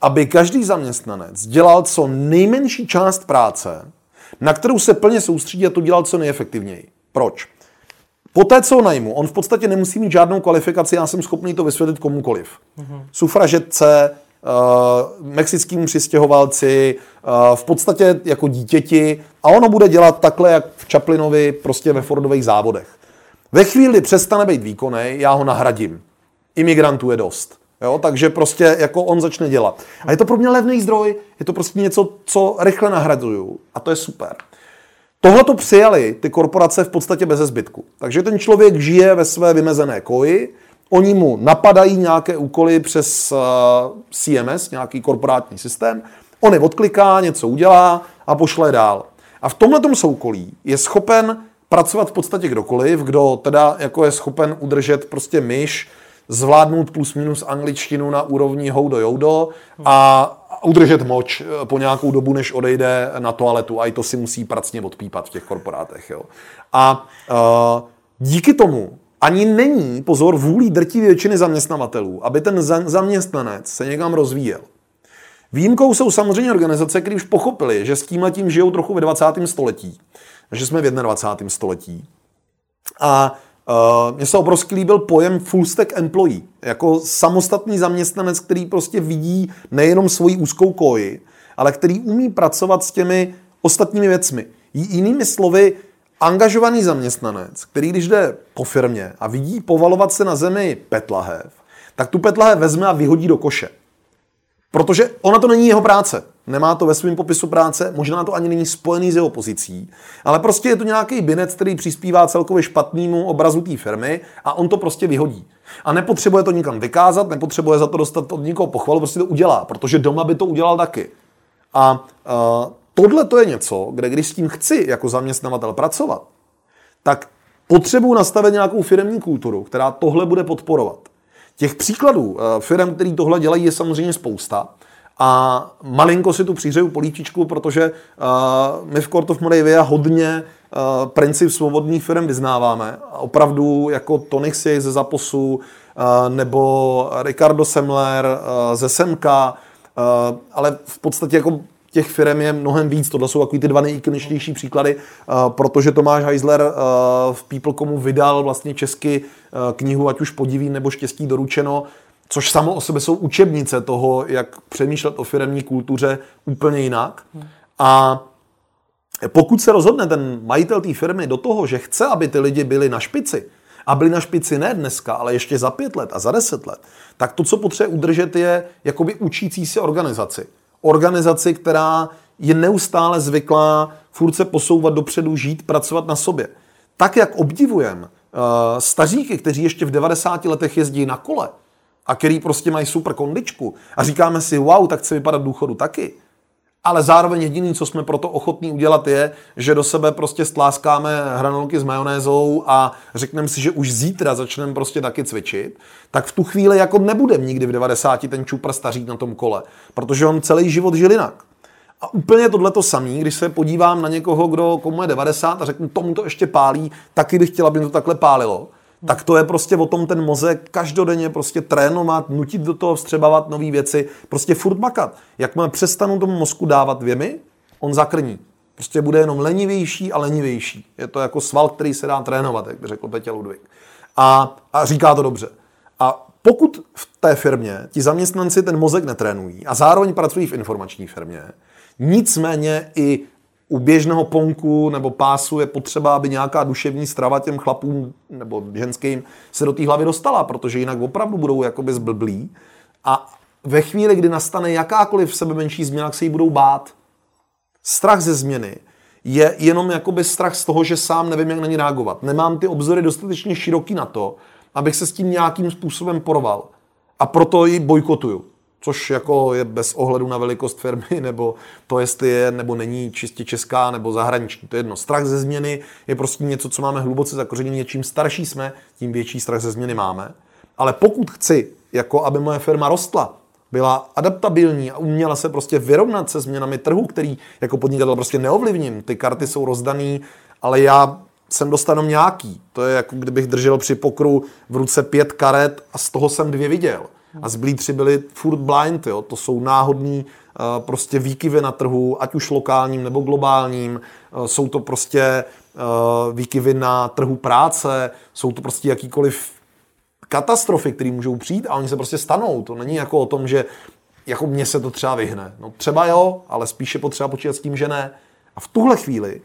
aby každý zaměstnanec dělal co nejmenší část práce, na kterou se plně soustředí a to dělal co nejefektivněji. Proč? Poté, co najmu, on v podstatě nemusí mít žádnou kvalifikaci, já jsem schopný to vysvětlit komukoliv. Mm-hmm. Sufražetce, uh, mexickým přistěhovalci, uh, v podstatě jako dítěti a ono bude dělat takhle, jak v Chaplinovi, prostě ve Fordových závodech. Ve chvíli přestane být výkonný, já ho nahradím. Imigrantů je dost. Jo, takže prostě jako on začne dělat. A je to pro mě levný zdroj, je to prostě něco, co rychle nahraduju. A to je super. Tohle to přijali ty korporace v podstatě bez zbytku. Takže ten člověk žije ve své vymezené koji, oni mu napadají nějaké úkoly přes uh, CMS, nějaký korporátní systém, on je odkliká, něco udělá a pošle dál. A v tomhle soukolí je schopen pracovat v podstatě kdokoliv, kdo teda jako je schopen udržet prostě myš, zvládnout plus minus angličtinu na úrovni houdo joudo a udržet moč eh, po nějakou dobu, než odejde na toaletu. A i to si musí pracně odpípat v těch korporátech. Jo. A uh, díky tomu ani není, pozor, vůlí drtí většiny zaměstnavatelů, aby ten zaměstnanec se někam rozvíjel. Výjimkou jsou samozřejmě organizace, které už pochopili, že s tím letím žijou trochu ve 20. století, že jsme v 21. století. A Uh, mně se obrovský líbil pojem full stack employee, jako samostatný zaměstnanec, který prostě vidí nejenom svoji úzkou koji, ale který umí pracovat s těmi ostatními věcmi. Jinými slovy, angažovaný zaměstnanec, který když jde po firmě a vidí povalovat se na zemi petlahev, tak tu petlahev vezme a vyhodí do koše. Protože ona to není jeho práce. Nemá to ve svém popisu práce, možná to ani není spojený s jeho pozicí, ale prostě je to nějaký binec, který přispívá celkově špatnému obrazu té firmy a on to prostě vyhodí. A nepotřebuje to nikam vykázat, nepotřebuje za to dostat od někoho pochvalu, prostě to udělá, protože doma by to udělal taky. A uh, tohle to je něco, kde když s tím chci jako zaměstnavatel pracovat, tak potřebuji nastavit nějakou firmní kulturu, která tohle bude podporovat. Těch příkladů uh, firm, který tohle dělají, je samozřejmě spousta. A malinko si tu přihřeju políčičku, protože uh, my v Court of Moravia hodně uh, princip svobodných firm vyznáváme. Opravdu jako Tony Sieg ze Zaposu, uh, nebo Ricardo Semler uh, ze Semka, uh, ale v podstatě jako těch firm je mnohem víc. Tohle jsou takový ty dva nejikoničtější příklady, protože Tomáš Heisler v People.comu vydal vlastně česky knihu, ať už podiví nebo štěstí doručeno, což samo o sobě jsou učebnice toho, jak přemýšlet o firmní kultuře úplně jinak. A pokud se rozhodne ten majitel té firmy do toho, že chce, aby ty lidi byli na špici, a byli na špici ne dneska, ale ještě za pět let a za deset let, tak to, co potřebuje udržet, je jakoby učící se organizaci. Organizaci, která je neustále zvyklá furt se posouvat dopředu, žít, pracovat na sobě. Tak, jak obdivujem uh, staříky, kteří ještě v 90 letech jezdí na kole, a který prostě mají super kondičku a říkáme si, wow, tak chce vypadat důchodu taky. Ale zároveň jediný, co jsme proto ochotní udělat, je, že do sebe prostě stláskáme hranolky s majonézou a řekneme si, že už zítra začneme prostě taky cvičit, tak v tu chvíli jako nebudem nikdy v 90 ten čupr staří na tom kole, protože on celý život žil jinak. A úplně tohle to samý, když se podívám na někoho, kdo komu je 90 a řeknu, tomu to ještě pálí, taky bych chtěla, aby to takhle pálilo tak to je prostě o tom ten mozek každodenně prostě trénovat, nutit do toho vstřebávat nové věci, prostě furt makat. Jakmile přestanu tomu mozku dávat věmy, on zakrní. Prostě bude jenom lenivější a lenivější. Je to jako sval, který se dá trénovat, jak by řekl Petě Ludvík. A, a říká to dobře. A pokud v té firmě ti zaměstnanci ten mozek netrénují a zároveň pracují v informační firmě, nicméně i u běžného ponku nebo pásu je potřeba, aby nějaká duševní strava těm chlapům nebo ženským se do té hlavy dostala, protože jinak opravdu budou jakoby zblblí. A ve chvíli, kdy nastane jakákoliv sebe menší změna, se jí budou bát. Strach ze změny je jenom jakoby strach z toho, že sám nevím, jak na ní reagovat. Nemám ty obzory dostatečně široký na to, abych se s tím nějakým způsobem porval. A proto ji bojkotuju což jako je bez ohledu na velikost firmy, [laughs] nebo to, jestli je nebo není čistě česká nebo zahraniční. To je jedno. Strach ze změny je prostě něco, co máme hluboce zakořeněné. Čím starší jsme, tím větší strach ze změny máme. Ale pokud chci, jako aby moje firma rostla, byla adaptabilní a uměla se prostě vyrovnat se změnami trhu, který jako podnikatel prostě neovlivním. Ty karty jsou rozdaný, ale já jsem dostal nějaký. To je jako kdybych držel při pokru v ruce pět karet a z toho jsem dvě viděl. A zbylí tři byly furt blind, jo. To jsou náhodný uh, prostě výkyvy na trhu, ať už lokálním nebo globálním. Uh, jsou to prostě uh, výkyvy na trhu práce, jsou to prostě jakýkoliv katastrofy, které můžou přijít a oni se prostě stanou. To není jako o tom, že jako mně se to třeba vyhne. No třeba jo, ale spíše potřeba počítat s tím, že ne. A v tuhle chvíli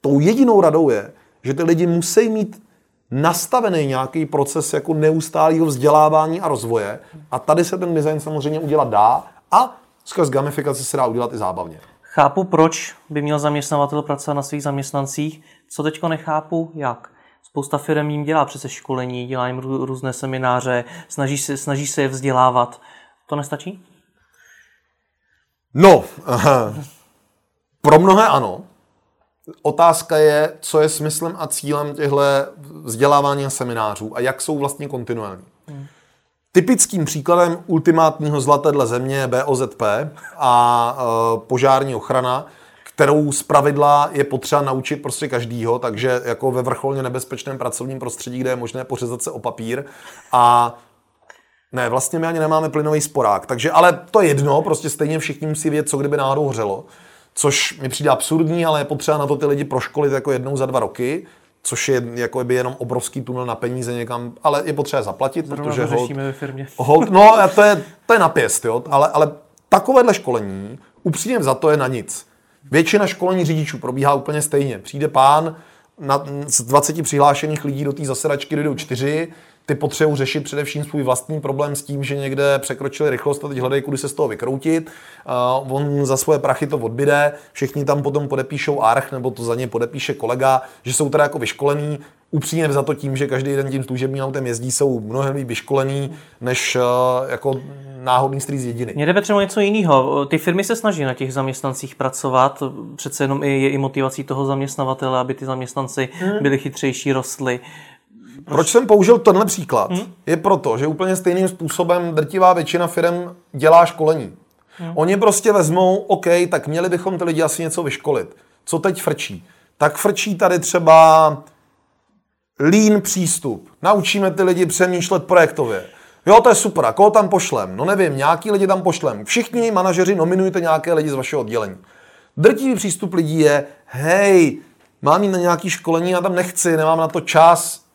tou jedinou radou je, že ty lidi musí mít nastavený nějaký proces jako neustálého vzdělávání a rozvoje a tady se ten design samozřejmě udělat dá a skrz gamifikaci se dá udělat i zábavně. Chápu, proč by měl zaměstnavatel pracovat na svých zaměstnancích, co teďko nechápu, jak. Spousta firm jim dělá přece školení, dělá jim různé semináře, snaží se, snaží se je vzdělávat. To nestačí? No, aha. pro mnohé ano. Otázka je, co je smyslem a cílem těchto vzdělávání a seminářů a jak jsou vlastně kontinuální. Hmm. Typickým příkladem ultimátního zlatedle země je BOZP a e, požární ochrana, kterou z pravidla je potřeba naučit prostě každýho, takže jako ve vrcholně nebezpečném pracovním prostředí, kde je možné pořezat se o papír a ne, vlastně my ani nemáme plynový sporák, takže ale to je jedno, prostě stejně všichni musí vědět, co kdyby náhodou hořelo což mi přijde absurdní, ale je potřeba na to ty lidi proškolit jako jednou za dva roky, což je jako by jenom obrovský tunel na peníze někam, ale je potřeba zaplatit, Zrovna protože hold, ve firmě. Hold, no, to je, to je napěst, jo, ale, ale takovéhle školení upřímně za to je na nic. Většina školení řidičů probíhá úplně stejně. Přijde pán, na, z 20 přihlášených lidí do té zasedačky jdou čtyři, ty potřebují řešit především svůj vlastní problém s tím, že někde překročili rychlost a teď hledají, kudy se z toho vykroutit. Uh, on za svoje prachy to odbyde, všichni tam potom podepíšou arch, nebo to za ně podepíše kolega, že jsou teda jako vyškolení, upřímně za to tím, že každý den tím služebním autem jezdí, jsou mnohem líp vyškolení, než uh, jako náhodný strýc jediny. Mě jde třeba něco jiného. Ty firmy se snaží na těch zaměstnancích pracovat, přece jenom i je i motivací toho zaměstnavatele, aby ty zaměstnanci hmm. byli chytřejší, rostly. Proč jsem použil tenhle příklad? Hmm? Je proto, že úplně stejným způsobem drtivá většina firm dělá školení. Hmm. Oni prostě vezmou, OK, tak měli bychom ty lidi asi něco vyškolit. Co teď frčí? Tak frčí tady třeba lean přístup. Naučíme ty lidi přemýšlet projektově. Jo, to je super. A koho tam pošlem? No nevím, nějaký lidi tam pošlem. Všichni manažeři nominujte nějaké lidi z vašeho oddělení. Drtivý přístup lidí je, hej, mám jít na nějaký školení, já tam nechci, nemám na to čas,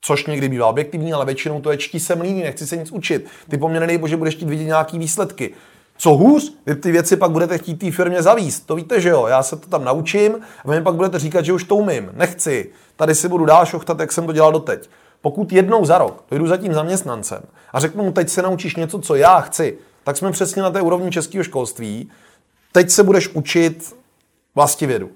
což někdy bývá objektivní, ale většinou to je čtí se mlíny, nechci se nic učit. Ty po mně nedej bože, budeš chtít vidět nějaký výsledky. Co hůř, vy ty věci pak budete chtít té firmě zavíst. To víte, že jo? Já se to tam naučím a vy mi pak budete říkat, že už to umím. Nechci. Tady si budu dál šochtat, jak jsem to dělal doteď. Pokud jednou za rok dojdu za tím zaměstnancem a řeknu mu, teď se naučíš něco, co já chci, tak jsme přesně na té úrovni českého školství. Teď se budeš učit vlastivědu.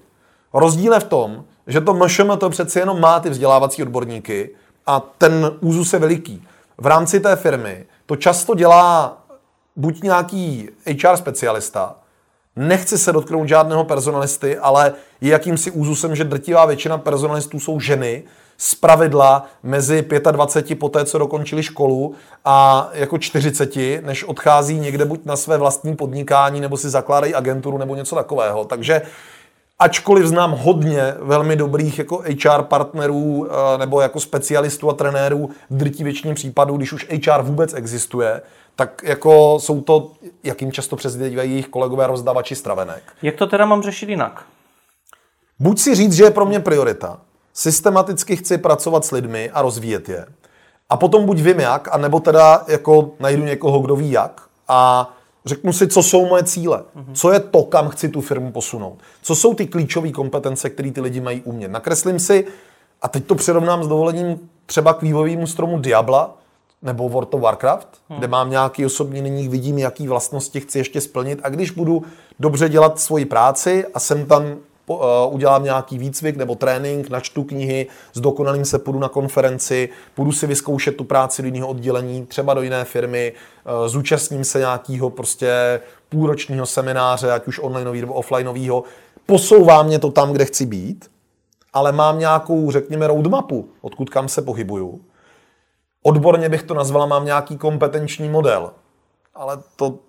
Rozdíl je v tom, že to MŠM to přeci jenom má ty vzdělávací odborníky a ten úzus je veliký. V rámci té firmy to často dělá buď nějaký HR specialista, nechci se dotknout žádného personalisty, ale je jakýmsi úzusem, že drtivá většina personalistů jsou ženy, z pravidla mezi 25 po té, co dokončili školu a jako 40, než odchází někde buď na své vlastní podnikání, nebo si zakládají agenturu, nebo něco takového. Takže ačkoliv znám hodně velmi dobrých jako HR partnerů eh, nebo jako specialistů a trenérů v drtí většině případů, když už HR vůbec existuje, tak jako jsou to, jakým často přezdívají jejich kolegové rozdavači stravenek. Jak to teda mám řešit jinak? Buď si říct, že je pro mě priorita, systematicky chci pracovat s lidmi a rozvíjet je. A potom buď vím jak, anebo teda jako najdu někoho, kdo ví jak a řeknu si, co jsou moje cíle, co je to, kam chci tu firmu posunout, co jsou ty klíčové kompetence, které ty lidi mají umět. Nakreslím si, a teď to přirovnám s dovolením třeba k vývojovému stromu Diabla, nebo World of Warcraft, hmm. kde mám nějaký osobní nyní, vidím, jaký vlastnosti chci ještě splnit a když budu dobře dělat svoji práci a jsem tam uh, udělám nějaký výcvik nebo trénink, načtu knihy, s dokonalým se půjdu na konferenci, půjdu si vyzkoušet tu práci do jiného oddělení, třeba do jiné firmy, uh, zúčastním se nějakého prostě půlročního semináře, ať už online nebo offlineového, posouvá mě to tam, kde chci být, ale mám nějakou, řekněme, roadmapu, odkud kam se pohybuju. Odborně bych to nazvala, mám nějaký kompetenční model, ale to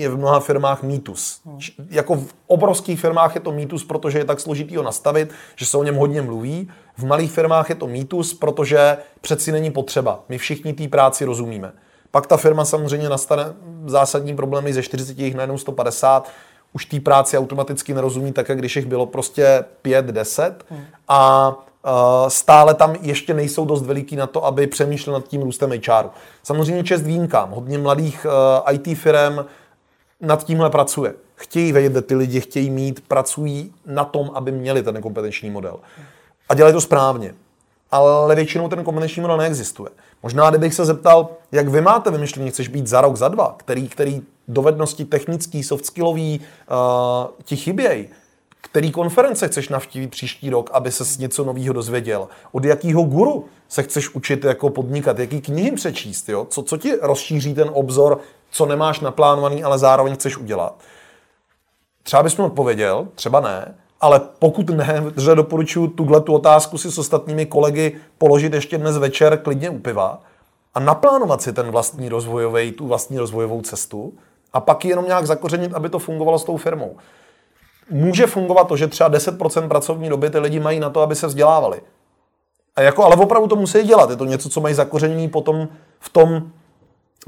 je v mnoha firmách mýtus. Hmm. Jako v obrovských firmách je to mýtus, protože je tak složitý ho nastavit, že se o něm hodně mluví. V malých firmách je to mýtus, protože přeci není potřeba. My všichni té práci rozumíme. Pak ta firma samozřejmě nastane zásadní problémy ze 40 jich najednou 150, už té práci automaticky nerozumí tak, jak když jich bylo prostě 5-10 hmm. a stále tam ještě nejsou dost veliký na to, aby přemýšlel nad tím růstem HR. Samozřejmě čest výjimkám. Hodně mladých uh, IT firm nad tímhle pracuje. Chtějí vědět, kde ty lidi chtějí mít, pracují na tom, aby měli ten kompetenční model. A dělají to správně. Ale většinou ten kompetenční model neexistuje. Možná, kdybych se zeptal, jak vy máte vymyšlení, chceš být za rok, za dva, který, který dovednosti technický, soft skillový uh, ti chybějí, který konference chceš navštívit příští rok, aby se něco nového dozvěděl? Od jakého guru se chceš učit jako podnikat? Jaký knihy přečíst? Jo? Co, co ti rozšíří ten obzor, co nemáš naplánovaný, ale zároveň chceš udělat? Třeba bys mi odpověděl, třeba ne, ale pokud ne, že doporučuji tuhle tu otázku si s ostatními kolegy položit ještě dnes večer klidně u piva a naplánovat si ten vlastní rozvojový, tu vlastní rozvojovou cestu a pak jenom nějak zakořenit, aby to fungovalo s tou firmou může fungovat to, že třeba 10% pracovní doby ty lidi mají na to, aby se vzdělávali. A jako, ale opravdu to musí dělat. Je to něco, co mají zakořenění potom v tom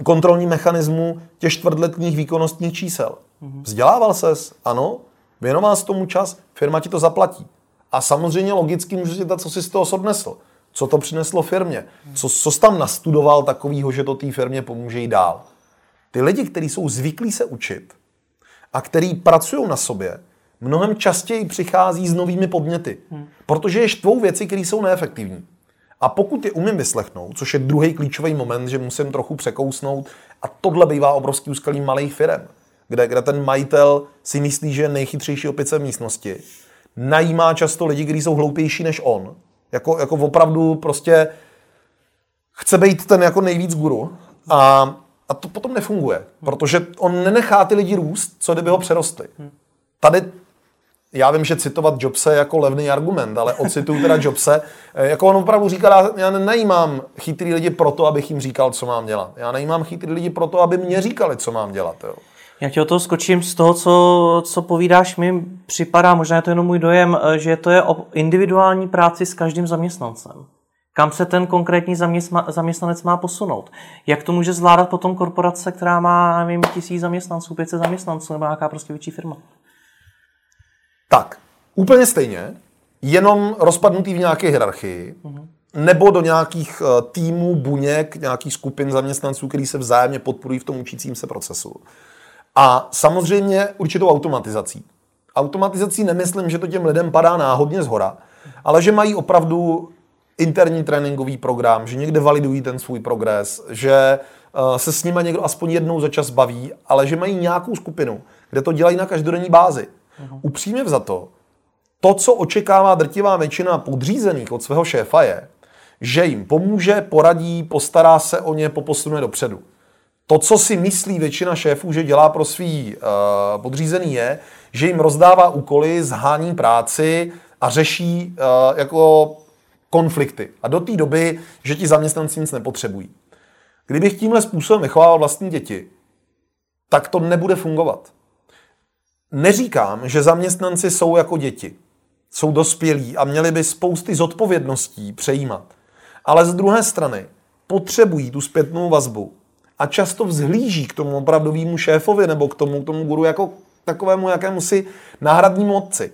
kontrolním mechanismu těch čtvrtletních výkonnostních čísel. Mhm. Vzdělával ses? Ano. Věnoval jsi tomu čas? Firma ti to zaplatí. A samozřejmě logicky můžeš si co jsi z toho odnesl. Co to přineslo firmě? Co, co jsi tam nastudoval takového, že to té firmě pomůže i dál? Ty lidi, kteří jsou zvyklí se učit a který pracují na sobě, mnohem častěji přichází s novými podněty, hmm. protože je štvou věci, které jsou neefektivní. A pokud je umím vyslechnout, což je druhý klíčový moment, že musím trochu překousnout, a tohle bývá obrovský úskalí malých firm, kde, kde ten majitel si myslí, že je nejchytřejší opice v místnosti, najímá často lidi, kteří jsou hloupější než on, jako, jako opravdu prostě chce být ten jako nejvíc guru. A, a to potom nefunguje, protože on nenechá ty lidi růst, co kdyby ho přerostli. Tady já vím, že citovat Jobse jako levný argument, ale ocituju teda Jobse. Eh, jako on opravdu říkal, já nenajímám chytrý lidi proto, abych jim říkal, co mám dělat. Já najímám chytrý lidi proto, aby mě říkali, co mám dělat. Jo. Já ti o toho skočím z toho, co, co povídáš, mi připadá, možná je to jenom můj dojem, eh, že to je o individuální práci s každým zaměstnancem. Kam se ten konkrétní zaměstnanec má posunout? Jak to může zvládat potom korporace, která má, nevím, tisíc zaměstnanců, 500 zaměstnanců nebo nějaká prostě větší firma? Tak, úplně stejně, jenom rozpadnutý v nějaké hierarchii, uh-huh. nebo do nějakých uh, týmů, buněk, nějakých skupin zaměstnanců, který se vzájemně podporují v tom učícím se procesu. A samozřejmě určitou automatizací. Automatizací nemyslím, že to těm lidem padá náhodně z hora, ale že mají opravdu interní tréninkový program, že někde validují ten svůj progres, že uh, se s nimi někdo aspoň jednou za čas baví, ale že mají nějakou skupinu, kde to dělají na každodenní bázi. Uh-huh. Upřímně za to, to, co očekává drtivá většina podřízených od svého šéfa je, že jim pomůže, poradí, postará se o ně, poposune dopředu. To, co si myslí většina šéfů, že dělá pro svý uh, podřízený, je, že jim rozdává úkoly, zhání práci a řeší uh, jako konflikty. A do té doby, že ti zaměstnanci nic nepotřebují. Kdybych tímhle způsobem vychovával vlastní děti, tak to nebude fungovat. Neříkám, že zaměstnanci jsou jako děti. Jsou dospělí a měli by spousty zodpovědností přejímat. Ale z druhé strany potřebují tu zpětnou vazbu a často vzhlíží k tomu opravdovému šéfovi nebo k tomu, k tomu guru jako takovému jakému si náhradnímu otci.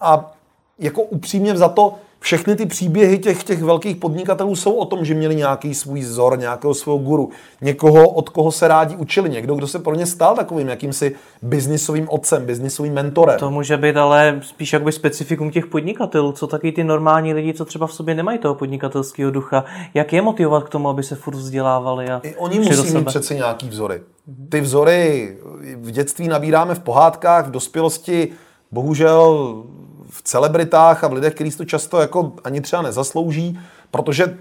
A jako upřímně za to všechny ty příběhy těch, těch velkých podnikatelů jsou o tom, že měli nějaký svůj vzor, nějakého svého guru, někoho, od koho se rádi učili, někdo, kdo se pro ně stal takovým jakýmsi biznisovým otcem, biznisovým mentorem. To může být ale spíš jakoby specifikum těch podnikatelů, co taky ty normální lidi, co třeba v sobě nemají toho podnikatelského ducha. Jak je motivovat k tomu, aby se furt vzdělávali? A I oni musí mít přece nějaký vzory. Ty vzory v dětství nabíráme v pohádkách, v dospělosti bohužel v celebritách a v lidech, kteří to často jako ani třeba nezaslouží, protože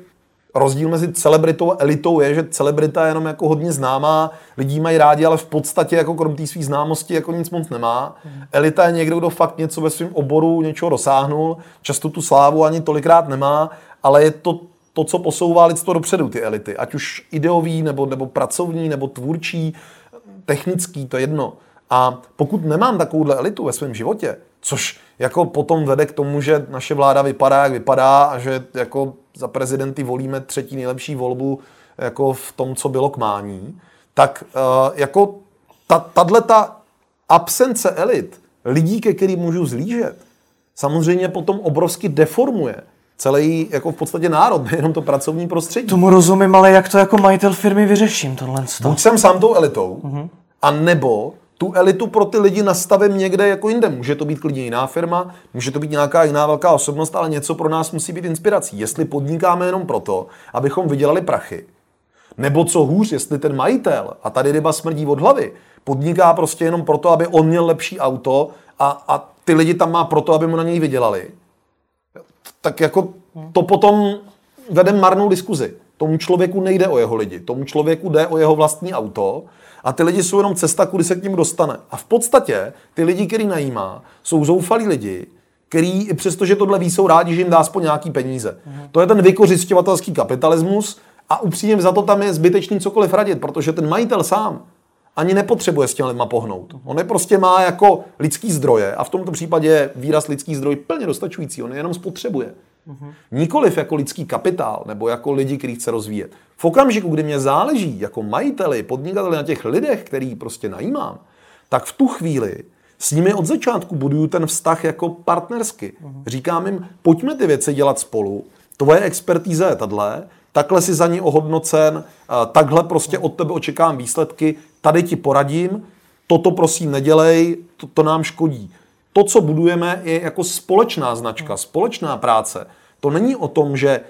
rozdíl mezi celebritou a elitou je, že celebrita je jenom jako hodně známá, lidí mají rádi, ale v podstatě jako krom té své známosti jako nic moc nemá. Elita je někdo, kdo fakt něco ve svém oboru něčeho dosáhnul, často tu slávu ani tolikrát nemá, ale je to to, co posouvá lidstvo dopředu, ty elity. Ať už ideový, nebo, nebo pracovní, nebo tvůrčí. technický, to je jedno. A pokud nemám takovouhle elitu ve svém životě, což jako potom vede k tomu, že naše vláda vypadá, jak vypadá a že jako za prezidenty volíme třetí nejlepší volbu jako v tom, co bylo k mání, tak uh, jako ta absence elit, lidí, ke kterým můžu zlížet, samozřejmě potom obrovsky deformuje celý jako v podstatě národ, [laughs] nejenom to pracovní prostředí. Tomu rozumím, ale jak to jako majitel firmy vyřeším tohle? Buď jsem sám tou elitou, uh-huh. a nebo tu elitu pro ty lidi nastavím někde jako jinde. Může to být klidně jiná firma, může to být nějaká jiná velká osobnost, ale něco pro nás musí být inspirací. Jestli podnikáme jenom proto, abychom vydělali prachy, nebo co hůř, jestli ten majitel, a tady ryba smrdí od hlavy, podniká prostě jenom proto, aby on měl lepší auto a, a ty lidi tam má proto, aby mu na něj vydělali, tak jako to potom vede marnou diskuzi. Tomu člověku nejde o jeho lidi, tomu člověku jde o jeho vlastní auto a ty lidi jsou jenom cesta, kudy se k němu dostane. A v podstatě ty lidi, který najímá, jsou zoufalí lidi, který i přesto, že tohle ví, jsou rádi, že jim dá aspoň nějaký peníze. Mm. To je ten vykořišťovatelský kapitalismus a upřímně za to tam je zbytečný cokoliv radit, protože ten majitel sám ani nepotřebuje s těmi lidma pohnout. On je prostě má jako lidský zdroje a v tomto případě je výraz lidský zdroj plně dostačující, on je jenom spotřebuje. Uh-huh. Nikoliv jako lidský kapitál nebo jako lidi, který chce rozvíjet. V okamžiku, kdy mě záleží jako majiteli, podnikateli na těch lidech, který prostě najímám, tak v tu chvíli s nimi od začátku buduju ten vztah jako partnersky. Uh-huh. Říkám jim, pojďme ty věci dělat spolu, tvoje expertíza je tahle, takhle si za ní ohodnocen, takhle prostě od tebe očekávám výsledky, tady ti poradím, toto prosím nedělej, to, to nám škodí. To, co budujeme, je jako společná značka, společná práce. To není o tom, že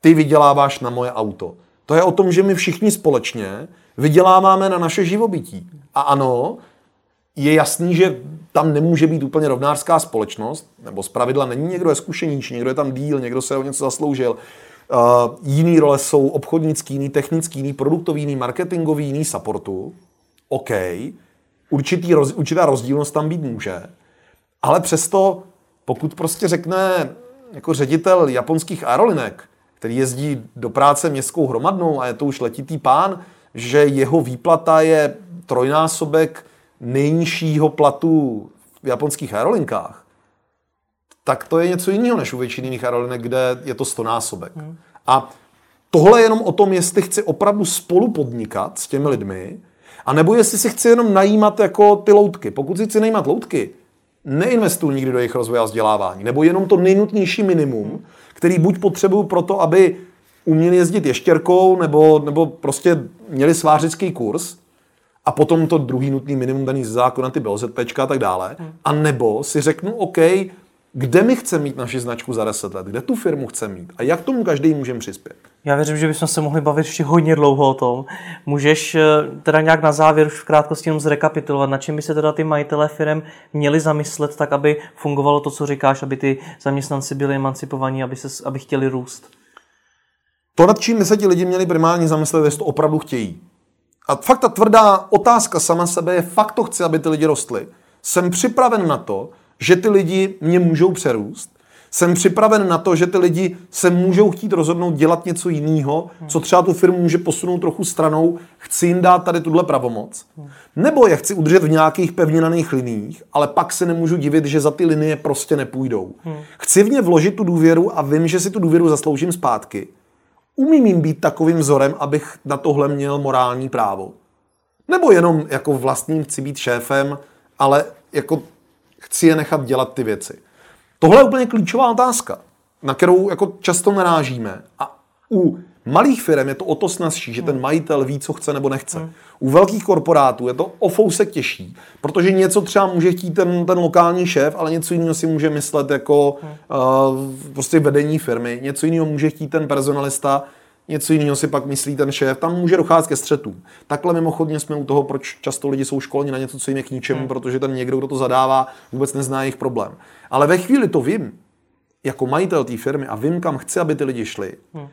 ty vyděláváš na moje auto. To je o tom, že my všichni společně vyděláváme na naše živobytí. A ano, je jasný, že tam nemůže být úplně rovnářská společnost, nebo z pravidla není někdo je zkušenější, někdo je tam díl, někdo se o něco zasloužil. Uh, jiný role jsou obchodnický, jiný technický, jiný produktový, jiný marketingový, jiný supportu. OK, určitý, roz, určitá rozdílnost tam být může, ale přesto, pokud prostě řekne jako ředitel japonských aerolinek, který jezdí do práce městskou hromadnou a je to už letitý pán, že jeho výplata je trojnásobek nejnižšího platu v japonských aerolinkách, tak to je něco jiného než u většiny jiných aerolinek, kde je to stonásobek. Hmm. A tohle je jenom o tom, jestli chci opravdu spolu podnikat s těmi lidmi, a nebo jestli si chci jenom najímat jako ty loutky. Pokud si chci najímat loutky, neinvestuju nikdy do jejich rozvoje a vzdělávání. Nebo jenom to nejnutnější minimum, který buď potřebuju proto, aby uměli jezdit ještěrkou, nebo, nebo prostě měli svářický kurz, a potom to druhý nutný minimum daný z zákona, ty BOZP a tak dále. Hmm. A nebo si řeknu, OK, kde my chceme mít naši značku za 10 let, kde tu firmu chceme mít a jak tomu každý můžeme přispět. Já věřím, že bychom se mohli bavit ještě hodně dlouho o tom. Můžeš eh, teda nějak na závěr už v krátkosti jenom zrekapitulovat, na čem by se teda ty majitelé firm měli zamyslet, tak aby fungovalo to, co říkáš, aby ty zaměstnanci byli emancipovaní, aby, se, aby chtěli růst. To, nad čím by se ti lidi měli primárně zamyslet, jestli to opravdu chtějí. A fakt ta tvrdá otázka sama sebe je, fakt to chci, aby ty lidi rostly. Jsem připraven na to, že ty lidi mě můžou přerůst. Jsem připraven na to, že ty lidi se můžou chtít rozhodnout dělat něco jiného, co třeba tu firmu může posunout trochu stranou, chci jim dát tady tuhle pravomoc. Nebo je chci udržet v nějakých pevněných liních, ale pak se nemůžu divit, že za ty linie prostě nepůjdou. Chci v ně vložit tu důvěru a vím, že si tu důvěru zasloužím zpátky. Umím jim být takovým vzorem, abych na tohle měl morální právo. Nebo jenom jako vlastním chci být šéfem, ale jako chci je nechat dělat ty věci. Tohle je úplně klíčová otázka, na kterou jako často narážíme. A u malých firm je to o to snazší, že ten majitel ví, co chce nebo nechce. Hmm. U velkých korporátů je to o fousek těžší, protože něco třeba může chtít ten, ten lokální šéf, ale něco jiného si může myslet jako uh, prostě vedení firmy, něco jiného může chtít ten personalista, něco jiného si pak myslí ten šéf, tam může docházet ke střetům. Takhle mimochodně jsme u toho, proč často lidi jsou školeni na něco, co jim je k ničemu, hmm. protože ten někdo, kdo to zadává, vůbec nezná jejich problém. Ale ve chvíli to vím, jako majitel té firmy a vím, kam chci, aby ty lidi šli, hmm.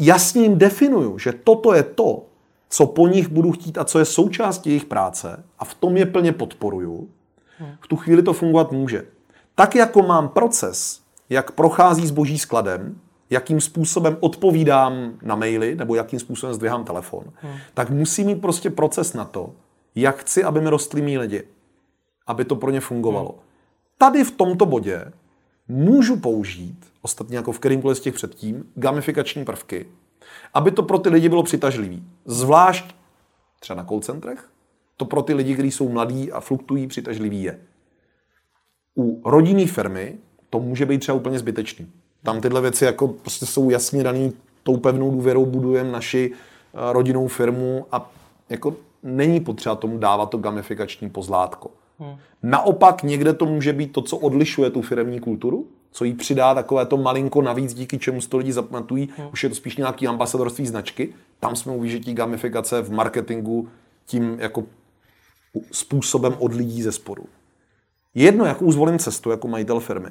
jasně jim definuju, že toto je to, co po nich budu chtít a co je součástí jejich práce a v tom je plně podporuju, hmm. v tu chvíli to fungovat může. Tak jako mám proces, jak prochází zboží skladem, jakým způsobem odpovídám na maily nebo jakým způsobem zdvihám telefon, hmm. tak musí mít prostě proces na to, jak chci, aby mi rostly mý lidi. Aby to pro ně fungovalo. Hmm. Tady v tomto bodě můžu použít, ostatně jako v kterýmkoliv z těch předtím, gamifikační prvky, aby to pro ty lidi bylo přitažlivý. Zvlášť třeba na call centrech, to pro ty lidi, kteří jsou mladí a fluktují, přitažlivý je. U rodinné firmy to může být třeba úplně zbytečný. Tam tyhle věci jako prostě jsou jasně daný tou pevnou důvěrou budujeme naši eh, rodinnou firmu a jako není potřeba tomu dávat to gamifikační pozlátko. Hmm. Naopak někde to může být to, co odlišuje tu firmní kulturu, co jí přidá takové to malinko navíc, díky čemu to lidi zapamatují, hmm. už je to spíš nějaký ambasadorství značky. Tam jsme u vyžití gamifikace v marketingu tím jako způsobem od lidí ze spodu. Jedno, jakou zvolím cestu jako majitel firmy,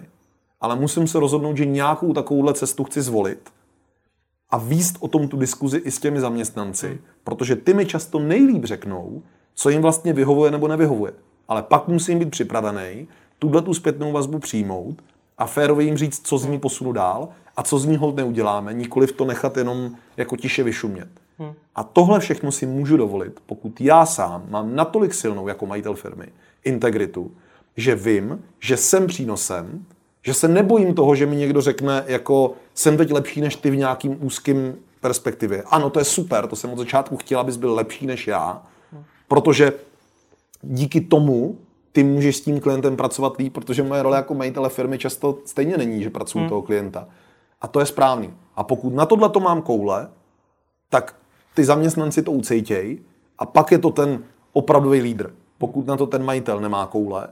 ale musím se rozhodnout, že nějakou takovouhle cestu chci zvolit a výst o tom tu diskuzi i s těmi zaměstnanci, hmm. protože ty mi často nejlíp řeknou, co jim vlastně vyhovuje nebo nevyhovuje. Ale pak musím být připravený tuhle tu zpětnou vazbu přijmout a férově jim říct, co z ní posunu dál a co z ní hold neuděláme, nikoliv to nechat jenom jako tiše vyšumět. Hmm. A tohle všechno si můžu dovolit, pokud já sám mám natolik silnou jako majitel firmy integritu, že vím, že jsem přínosem, že se nebojím toho, že mi někdo řekne, jako jsem teď lepší než ty v nějakým úzkým perspektivě. Ano, to je super, to jsem od začátku chtěl, abys byl lepší než já, protože díky tomu ty můžeš s tím klientem pracovat líp, protože moje role jako majitele firmy často stejně není, že pracuji hmm. toho klienta. A to je správný. A pokud na tohle to mám koule, tak ty zaměstnanci to ucejtěj a pak je to ten opravdový lídr. Pokud na to ten majitel nemá koule,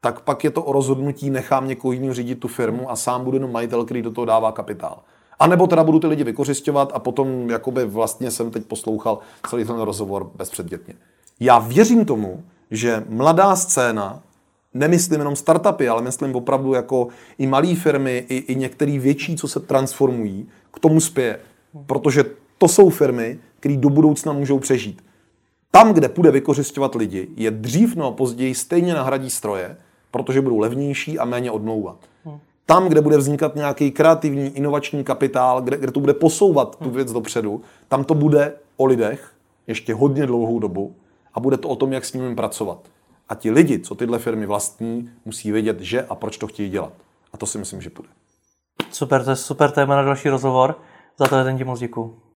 tak pak je to o rozhodnutí, nechám někoho jiného řídit tu firmu a sám budu jenom majitel, který do toho dává kapitál. A nebo teda budu ty lidi vykořišťovat a potom jakoby vlastně jsem teď poslouchal celý ten rozhovor bezpředmětně. Já věřím tomu, že mladá scéna, nemyslím jenom startupy, ale myslím opravdu jako i malé firmy, i, i některé větší, co se transformují, k tomu spěje. Protože to jsou firmy, které do budoucna můžou přežít. Tam, kde půjde vykořišťovat lidi, je dřív nebo později stejně nahradí stroje, protože budou levnější a méně odmlouvat. Tam, kde bude vznikat nějaký kreativní, inovační kapitál, kde, kde to bude posouvat tu věc dopředu, tam to bude o lidech ještě hodně dlouhou dobu a bude to o tom, jak s nimi pracovat. A ti lidi, co tyhle firmy vlastní, musí vědět, že a proč to chtějí dělat. A to si myslím, že půjde. Super, to je super téma na další rozhovor. Za to jeden ti moc děkuju.